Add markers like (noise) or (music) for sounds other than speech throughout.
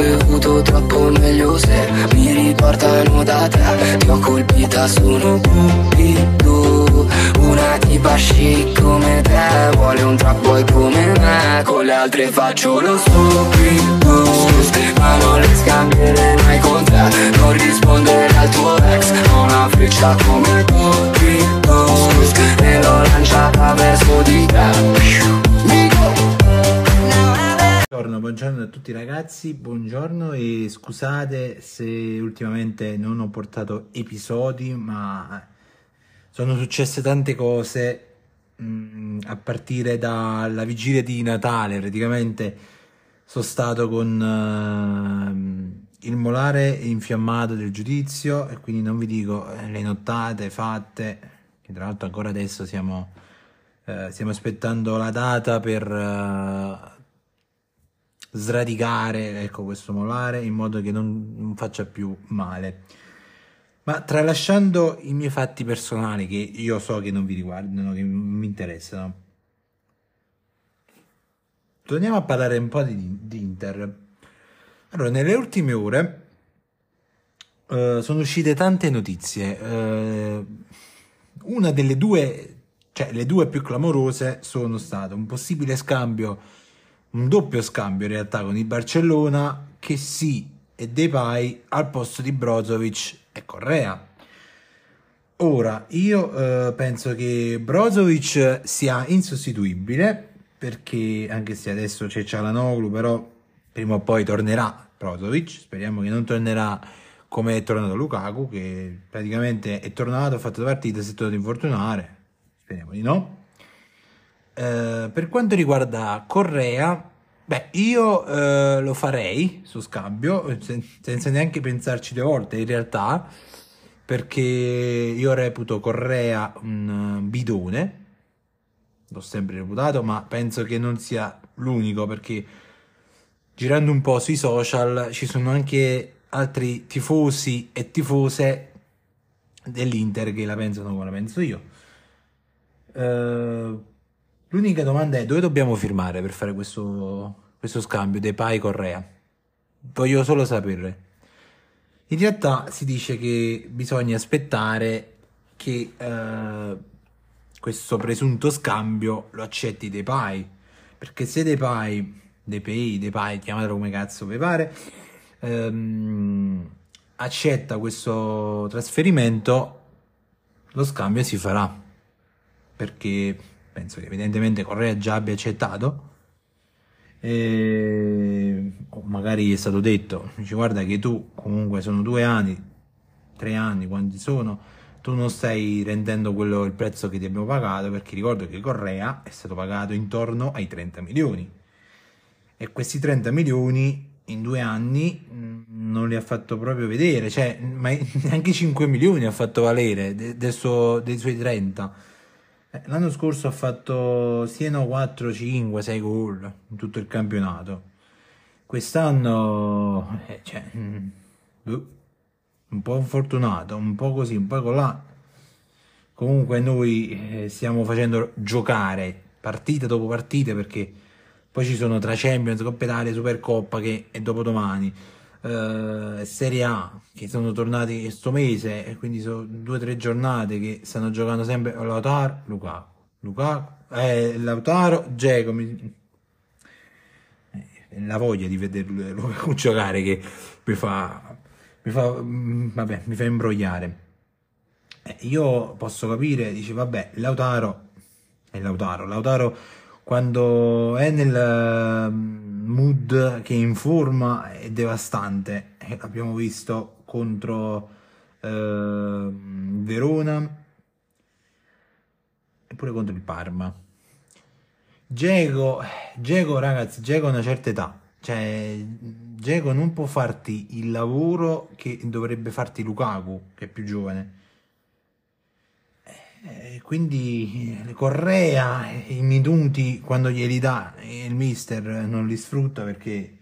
bevuto troppo meglio se mi riportano da te. Ti ho colpita, sono cupido Una tipa chic come te. Vuole un trap boy come me Con le altre faccio lo stupido. Ma non le scambierei mai con te. Non rispondere al tuo ex Ho una freccia come cupido. E l'ho lanciata verso di te Buongiorno, buongiorno a tutti ragazzi, buongiorno e scusate se ultimamente non ho portato episodi, ma sono successe tante cose mh, mm, a partire dalla vigilia di Natale, praticamente sono stato con uh, il molare infiammato del giudizio e quindi non vi dico eh, le nottate fatte, che tra l'altro ancora adesso siamo, uh, stiamo aspettando la data per... Uh, sradicare ecco, questo molare in modo che non, non faccia più male. Ma tralasciando i miei fatti personali che io so che non vi riguardano, che mi interessano, torniamo a parlare un po' di, di Inter. Allora, nelle ultime ore uh, sono uscite tante notizie. Uh, una delle due, cioè le due più clamorose, sono state un possibile scambio un doppio scambio in realtà con il Barcellona che sì e Depay al posto di Brozovic e Correa. Ora, io eh, penso che Brozovic sia insostituibile perché anche se adesso c'è Cialanoglu, però prima o poi tornerà Brozovic, speriamo che non tornerà come è tornato Lukaku che praticamente è tornato, ha fatto due partite, si è tornato a infortunare, speriamo di no. Eh, per quanto riguarda Correa, beh, io eh, lo farei su scambio, sen- senza neanche pensarci due volte in realtà, perché io reputo Correa un bidone, l'ho sempre reputato, ma penso che non sia l'unico perché girando un po' sui social ci sono anche altri tifosi e tifose dell'Inter che la pensano come la penso io. Uh, L'unica domanda è dove dobbiamo firmare per fare questo, questo scambio dei Pai Correa? Voglio solo sapere. In realtà si dice che bisogna aspettare che eh, questo presunto scambio lo accetti dei Pai, perché se dei Pai, dei Pay, dei Pai, chiamatelo come cazzo vi pare, ehm, accetta questo trasferimento, lo scambio si farà, perché penso che evidentemente Correa già abbia accettato. E magari è stato detto dice guarda che tu comunque sono due anni tre anni quanti sono tu non stai rendendo quello il prezzo che ti abbiamo pagato perché ricordo che Correa è stato pagato intorno ai 30 milioni. E questi 30 milioni in due anni mm, non li ha fatto proprio vedere cioè ma (laughs) neanche 5 milioni ha fatto valere del suo, dei suoi 30 eh, l'anno scorso ha fatto Siena 4, 5, 6 gol in tutto il campionato. Quest'anno, eh, cioè, mm, boh, un po' infortunato, un po' così, un po' colà. Comunque noi eh, stiamo facendo giocare partita dopo partita perché poi ci sono tra Champions, Coppa Italia, Supercoppa che è dopodomani eh, Serie A che sono tornati questo mese e quindi sono due o tre giornate che stanno giocando sempre Lautaro, Lukaku, Lukaku, eh, Lautaro, Geco, mi... eh, la voglia di vedere (laughs) Lukaku giocare che mi fa, mi fa, mm, vabbè, mi fa imbrogliare. Eh, io posso capire, dice vabbè, Lautaro è Lautaro, Lautaro quando è nel mood che in forma è devastante. Eh, l'abbiamo visto contro eh, Verona e pure contro il Parma. Diego ragazzi, Diego ha una certa età. Cioè, Diego non può farti il lavoro che dovrebbe farti Lukaku, che è più giovane eh, quindi Correa i minuti quando glieli dà il mister non li sfrutta perché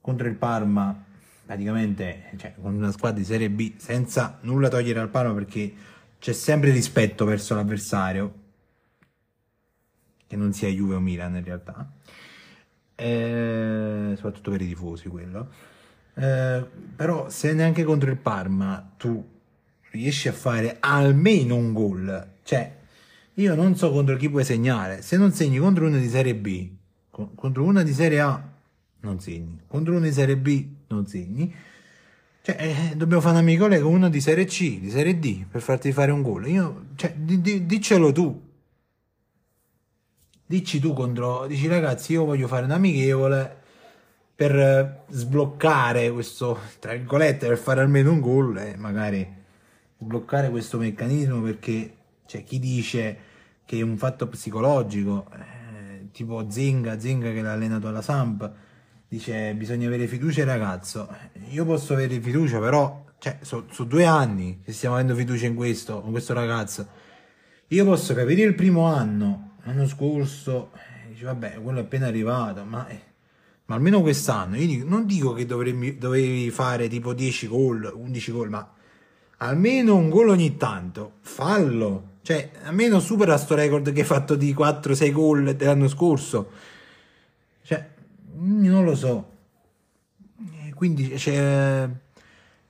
contro il Parma praticamente cioè, con una squadra di Serie B senza nulla togliere al Parma perché c'è sempre rispetto verso l'avversario che non sia Juve o Milan in realtà. Eh, soprattutto per i tifosi quello. Eh, però se neanche contro il Parma tu riesci a fare almeno un gol, cioè io non so contro chi puoi segnare, se non segni contro uno di Serie B, contro una di Serie A non segni, contro uno di Serie B non segni, cioè eh, dobbiamo fare un amicole con uno di Serie C, di Serie D per farti fare un gol, io, cioè, di, di, diccelo tu, dici tu contro, dici ragazzi io voglio fare un amichevole per sbloccare questo, tra virgolette, per fare almeno un gol e magari sbloccare questo meccanismo perché c'è chi dice che è un fatto psicologico, eh, tipo Zinga, Zinga che l'ha allenato alla Samp, dice bisogna avere fiducia ragazzo. Io posso avere fiducia, però cioè, sono so due anni che stiamo avendo fiducia in questo, con questo ragazzo. Io posso capire il primo anno, l'anno scorso, eh, dice vabbè, quello è appena arrivato, ma... Eh, ma almeno quest'anno, io dico, non dico che dovremmi, dovevi fare tipo 10 gol, 11 gol, ma almeno un gol ogni tanto, fallo. Cioè, almeno supera sto record che hai fatto di 4-6 gol dell'anno scorso. Cioè, non lo so. Quindi c'è,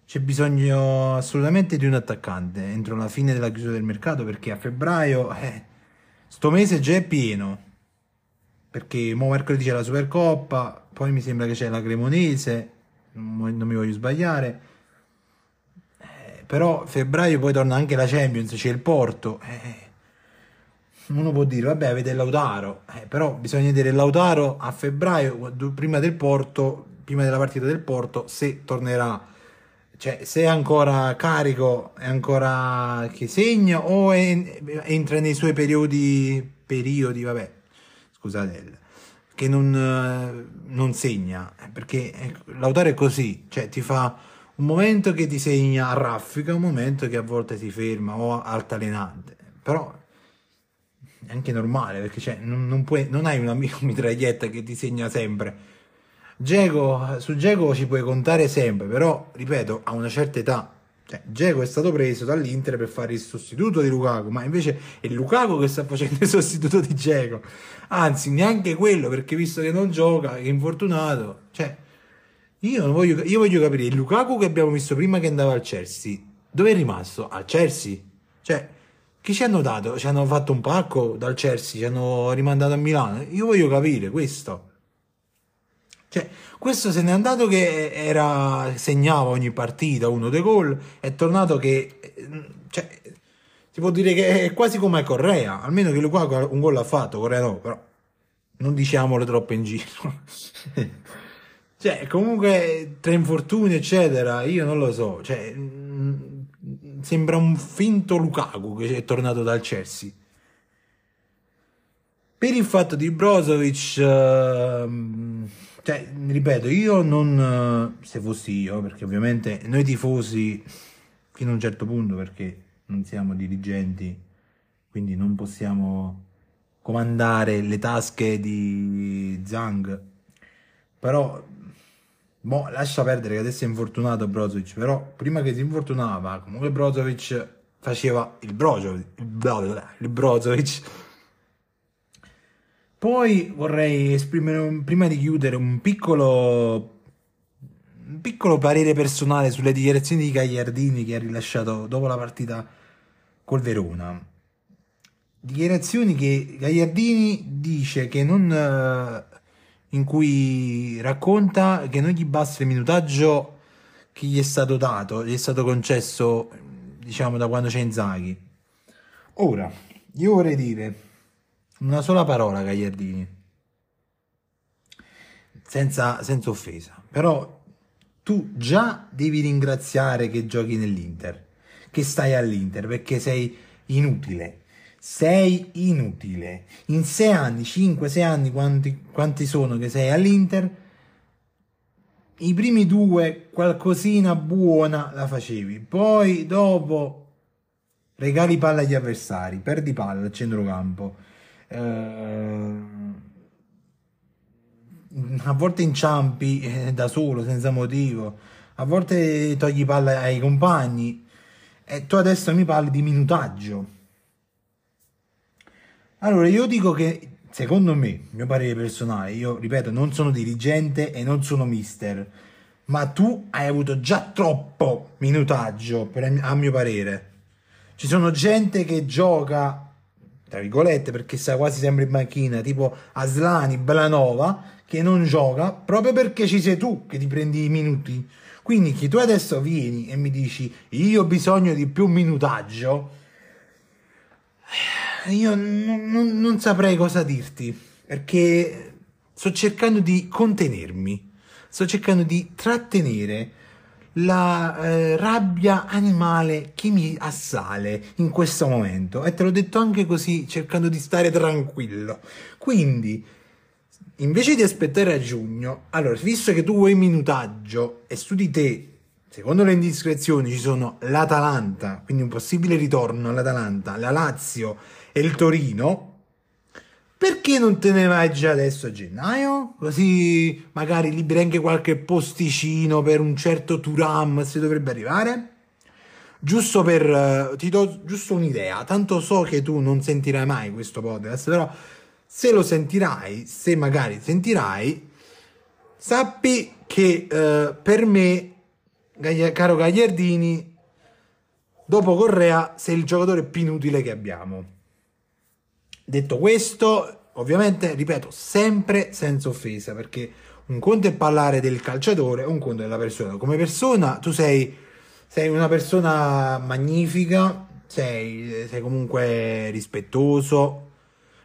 c'è bisogno assolutamente di un attaccante entro la fine della chiusura del mercato perché a febbraio, eh, sto mese già è pieno. Perché mo mercoledì c'è la Supercoppa, poi mi sembra che c'è la Cremonese, non mi voglio sbagliare. Però febbraio poi torna anche la Champions, c'è il Porto. Eh, uno può dire, vabbè, avete Lautaro, eh, però bisogna vedere Lautaro a febbraio, prima del Porto, prima della partita del Porto, se tornerà. Cioè, se è ancora carico, è ancora che segna o è, entra nei suoi periodi, periodi, vabbè, scusate, che non, non segna, perché Lautaro è così, cioè ti fa un momento che ti segna a raffica, un momento che a volte si ferma o altalenante, però è anche normale perché cioè, non, non, puoi, non hai una (laughs) mitraglietta che ti segna sempre. Diego, su Geco ci puoi contare sempre, però ripeto, a una certa età cioè, Geco è stato preso dall'Inter per fare il sostituto di Lukaku, ma invece è Lukaku che sta facendo il (laughs) sostituto di Geco. Anzi, neanche quello, perché visto che non gioca, è infortunato. Cioè, io, voglio, io voglio capire, il Lukaku che abbiamo visto prima che andava al Chelsea, dove è rimasto? Al Chelsea? Cioè, chi ci hanno dato? Ci hanno fatto un pacco dal Chelsea, ci hanno rimandato a Milano. Io voglio capire questo. Cioè, questo se n'è andato che era, segnava ogni partita uno dei gol, è tornato che, cioè, si può dire che è quasi come Correa, almeno che Lukaku un gol l'ha fatto, Correa no, però non diciamolo troppo in giro. (laughs) cioè, comunque, tra infortuni, eccetera, io non lo so, cioè, sembra un finto Lukaku che è tornato dal Chelsea. Per il fatto di Brozovic... Uh, cioè, ripeto, io non, se fossi io, perché ovviamente noi tifosi fino a un certo punto, perché non siamo dirigenti, quindi non possiamo comandare le tasche di Zhang, però boh, lascia perdere che adesso è infortunato Brozovic, però prima che si infortunava, comunque Brozovic faceva il Brozovic, il Brozovic poi vorrei esprimere, prima di chiudere, un piccolo, un piccolo parere personale sulle dichiarazioni di Gagliardini che ha rilasciato dopo la partita col Verona. Dichiarazioni che Gagliardini dice che non in cui racconta che non gli basta il minutaggio che gli è stato dato, gli è stato concesso, diciamo, da quando c'è Inzaghi. Ora, io vorrei dire una sola parola, Gagliardini. Senza, senza offesa. Però tu già devi ringraziare che giochi nell'Inter, che stai all'Inter, perché sei inutile. Sei inutile. In sei anni, 5-6 anni, quanti, quanti sono che sei all'Inter, i primi due qualcosina buona la facevi. Poi dopo regali palla agli avversari, perdi palla al centrocampo eh, a volte inciampi eh, da solo, senza motivo, a volte togli palla ai compagni e tu adesso mi parli di minutaggio. Allora io dico che secondo me, mio parere personale, io ripeto, non sono dirigente e non sono mister, ma tu hai avuto già troppo minutaggio, per, a mio parere. Ci sono gente che gioca, tra virgolette, perché sta quasi sempre in macchina, tipo Aslani, Belanova, che non gioca proprio perché ci sei tu che ti prendi i minuti. Quindi che tu adesso vieni e mi dici io ho bisogno di più minutaggio, io non, non, non saprei cosa dirti, perché sto cercando di contenermi, sto cercando di trattenere la eh, rabbia animale che mi assale in questo momento. E te l'ho detto anche così cercando di stare tranquillo. Quindi invece di aspettare a giugno allora visto che tu vuoi minutaggio e su di te secondo le indiscrezioni ci sono l'Atalanta quindi un possibile ritorno all'Atalanta la Lazio e il Torino perché non te ne vai già adesso a gennaio? Così magari liberi anche qualche posticino per un certo Turam se dovrebbe arrivare? Giusto per... Uh, ti do giusto un'idea, tanto so che tu non sentirai mai questo podcast, però se lo sentirai, se magari sentirai, sappi che uh, per me, caro Gagliardini, dopo Correa sei il giocatore più inutile che abbiamo. Detto questo, ovviamente, ripeto, sempre senza offesa, perché un conto è parlare del calciatore, un conto è della persona. Come persona, tu sei, sei una persona magnifica, sei, sei comunque rispettoso.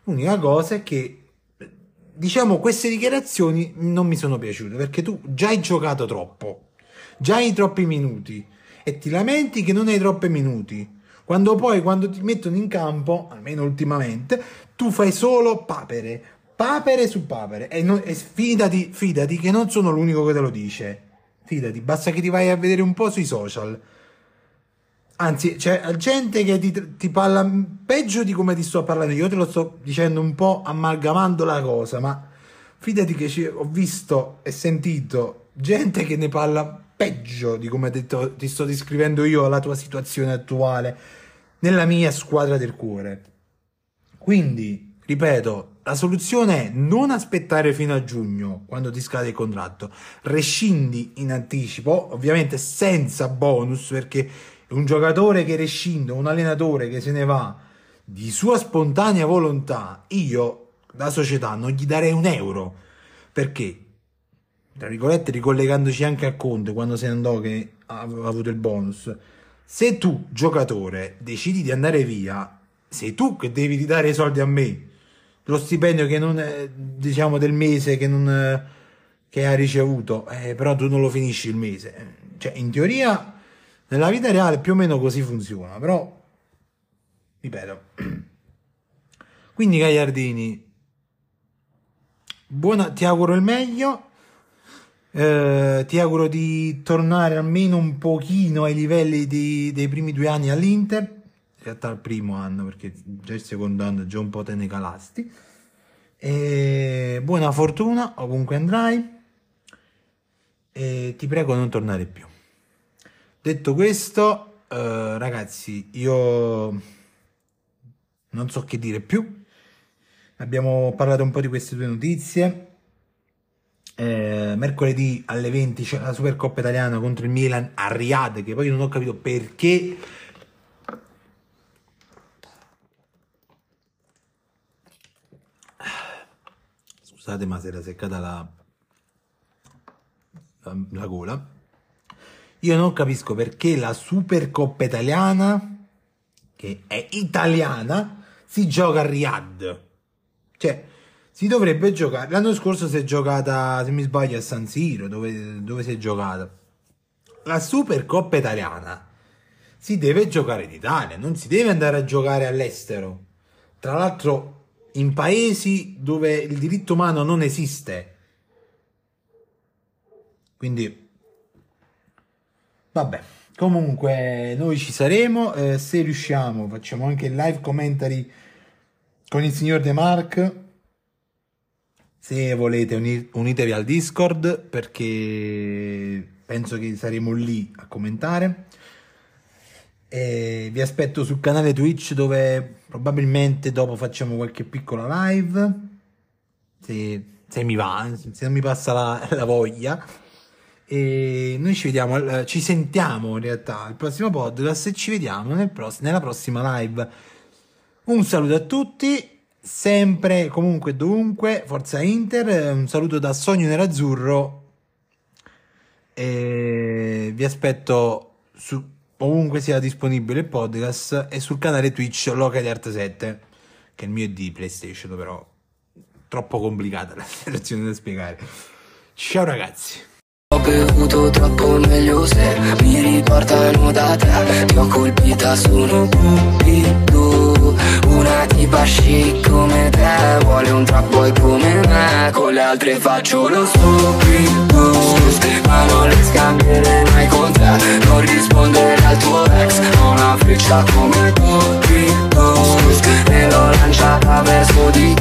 L'unica cosa è che, diciamo, queste dichiarazioni non mi sono piaciute, perché tu già hai giocato troppo, già hai troppi minuti e ti lamenti che non hai troppi minuti quando poi, quando ti mettono in campo, almeno ultimamente, tu fai solo papere, papere su papere. E, non, e fidati, fidati che non sono l'unico che te lo dice. Fidati, basta che ti vai a vedere un po' sui social. Anzi, c'è gente che ti, ti, parla peggio di come ti sto parlando. Io te lo sto dicendo un po' amalgamando la cosa, ma fidati che ho visto e sentito gente che ne parla peggio di come ti sto descrivendo io la tua situazione attuale nella mia squadra del cuore. Quindi, ripeto, la soluzione è non aspettare fino a giugno, quando ti scade il contratto, rescindi in anticipo, ovviamente senza bonus, perché un giocatore che rescinde, un allenatore che se ne va di sua spontanea volontà, io da società non gli darei un euro, perché, tra virgolette, ricollegandoci anche a Conte, quando se ne andò che ha avuto il bonus, se tu, giocatore, decidi di andare via, sei tu che devi ridare i soldi a me. Lo stipendio che non è, diciamo, del mese che, non, che hai ricevuto, eh, però tu non lo finisci il mese. Cioè, in teoria, nella vita reale più o meno così funziona, però, ripeto. (clears throat) Quindi, Gagliardini, buona, ti auguro il meglio eh, ti auguro di tornare almeno un pochino ai livelli di, dei primi due anni all'Inter, in realtà il primo anno perché già il secondo anno già un po' te ne calasti. E buona fortuna ovunque andrai e ti prego non tornare più. Detto questo, eh, ragazzi, io non so che dire più. Abbiamo parlato un po' di queste due notizie eh, mercoledì alle 20 c'è la Supercoppa italiana contro il Milan a Riyadh che poi non ho capito perché. Scusate ma si era seccata la, la, la gola. Io non capisco perché la Supercoppa italiana che è italiana si gioca a Riyadh. Cioè si dovrebbe giocare. L'anno scorso si è giocata, se mi sbaglio, a San Siro, dove, dove si è giocata. La Supercoppa italiana si deve giocare in Italia, non si deve andare a giocare all'estero. Tra l'altro, in paesi dove il diritto umano non esiste. Quindi, vabbè. Comunque, noi ci saremo. Eh, se riusciamo, facciamo anche il live commentary con il signor De Marc se volete unitevi al Discord perché penso che saremo lì a commentare. E vi aspetto sul canale Twitch dove probabilmente dopo facciamo qualche piccola live. Se, se mi va, se non mi passa la, la voglia. E noi ci vediamo, al- ci sentiamo in realtà al prossimo podcast e ci vediamo nel pross- nella prossima live. Un saluto a tutti, sempre, comunque, dovunque, Forza Inter, un saluto da Sogno Nerazzurro e vi aspetto su, ovunque sia disponibile il podcast e sul canale Twitch Locali Art 7, che il mio è di PlayStation, però troppo complicata (laughs) la situazione da spiegare. Ciao ragazzi! Ho bevuto troppo meglio se mi riportano da te Ti ho colpita, sono cupido Una tipa chic come te Vuole un trap boy come me. Con le altre faccio lo stupido Ma non le scambierei mai con te. Non rispondere al tuo ex. Ho una freccia come Cupido E lanciata verso di